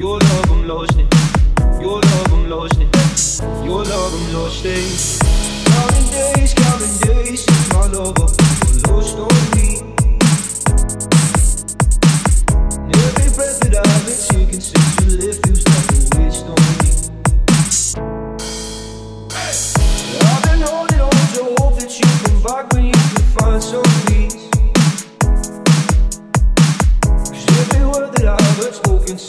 Your love umleuchtet, your love umleuchtet, your love umleuchtet.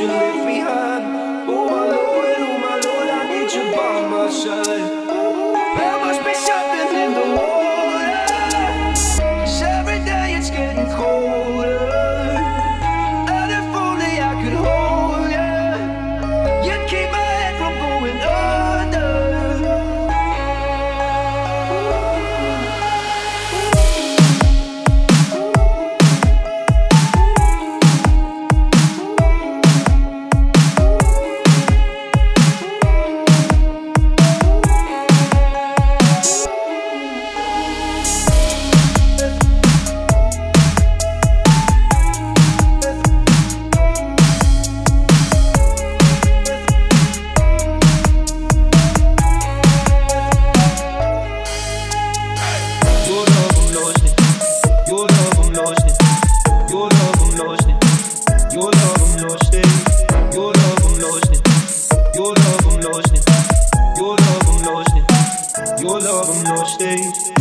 you stage.